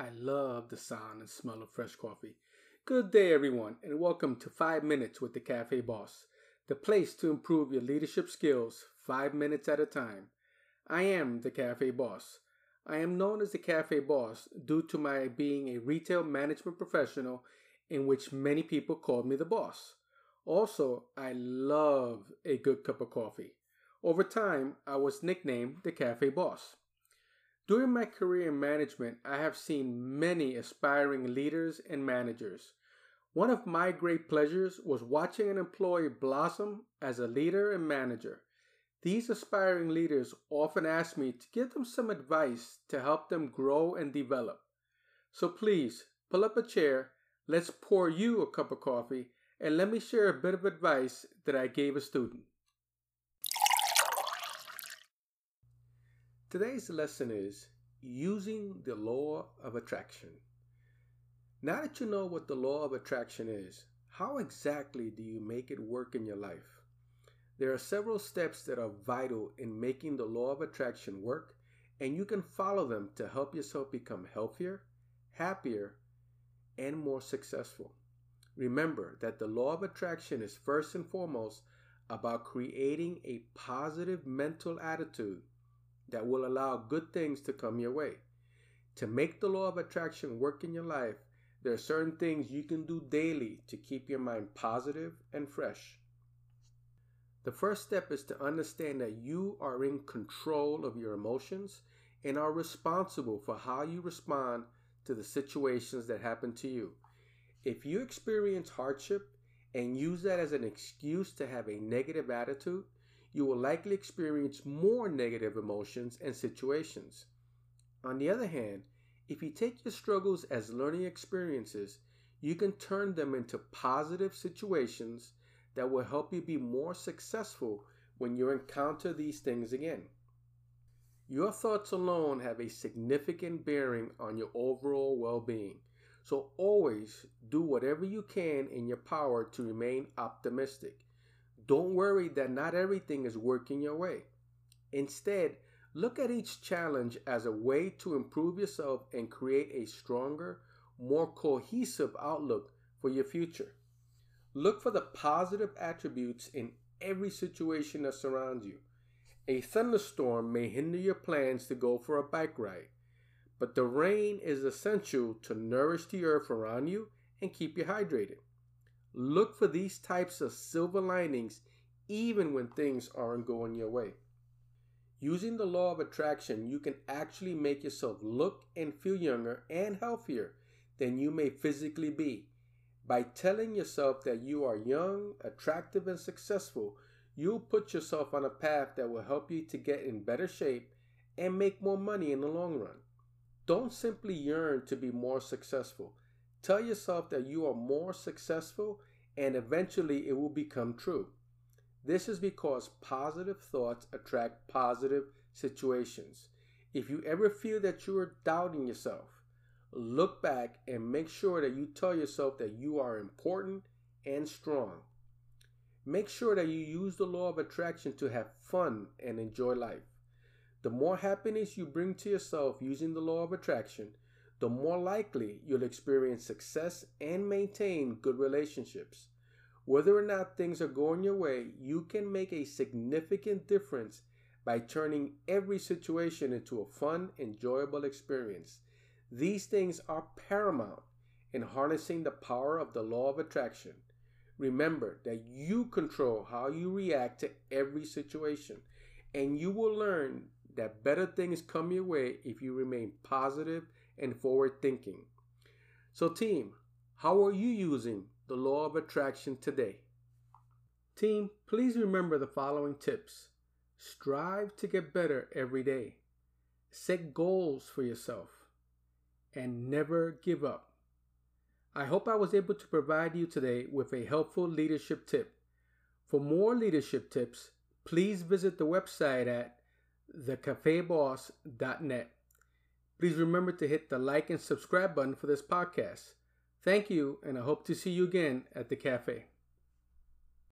I love the sound and smell of fresh coffee. Good day, everyone, and welcome to 5 Minutes with the Cafe Boss, the place to improve your leadership skills 5 minutes at a time. I am the Cafe Boss. I am known as the Cafe Boss due to my being a retail management professional in which many people call me the boss. Also, I love a good cup of coffee. Over time, I was nicknamed the Cafe Boss. During my career in management, I have seen many aspiring leaders and managers. One of my great pleasures was watching an employee blossom as a leader and manager. These aspiring leaders often ask me to give them some advice to help them grow and develop. So please, pull up a chair, let's pour you a cup of coffee, and let me share a bit of advice that I gave a student. Today's lesson is using the law of attraction. Now that you know what the law of attraction is, how exactly do you make it work in your life? There are several steps that are vital in making the law of attraction work, and you can follow them to help yourself become healthier, happier, and more successful. Remember that the law of attraction is first and foremost about creating a positive mental attitude that will allow good things to come your way. To make the law of attraction work in your life, there are certain things you can do daily to keep your mind positive and fresh. The first step is to understand that you are in control of your emotions and are responsible for how you respond to the situations that happen to you. If you experience hardship and use that as an excuse to have a negative attitude, you will likely experience more negative emotions and situations. On the other hand, if you take your struggles as learning experiences, you can turn them into positive situations that will help you be more successful when you encounter these things again. Your thoughts alone have a significant bearing on your overall well being, so always do whatever you can in your power to remain optimistic. Don't worry that not everything is working your way. Instead, look at each challenge as a way to improve yourself and create a stronger, more cohesive outlook for your future. Look for the positive attributes in every situation that surrounds you. A thunderstorm may hinder your plans to go for a bike ride, but the rain is essential to nourish the earth around you and keep you hydrated. Look for these types of silver linings even when things aren't going your way. Using the law of attraction, you can actually make yourself look and feel younger and healthier than you may physically be. By telling yourself that you are young, attractive, and successful, you'll put yourself on a path that will help you to get in better shape and make more money in the long run. Don't simply yearn to be more successful. Tell yourself that you are more successful and eventually it will become true. This is because positive thoughts attract positive situations. If you ever feel that you are doubting yourself, look back and make sure that you tell yourself that you are important and strong. Make sure that you use the law of attraction to have fun and enjoy life. The more happiness you bring to yourself using the law of attraction, the more likely you'll experience success and maintain good relationships. Whether or not things are going your way, you can make a significant difference by turning every situation into a fun, enjoyable experience. These things are paramount in harnessing the power of the law of attraction. Remember that you control how you react to every situation, and you will learn that better things come your way if you remain positive and forward thinking. So, team, how are you using the law of attraction today? Team, please remember the following tips. Strive to get better every day. Set goals for yourself. And never give up. I hope I was able to provide you today with a helpful leadership tip. For more leadership tips, please visit the website at thecafeboss.net. Please remember to hit the like and subscribe button for this podcast. Thank you, and I hope to see you again at the cafe.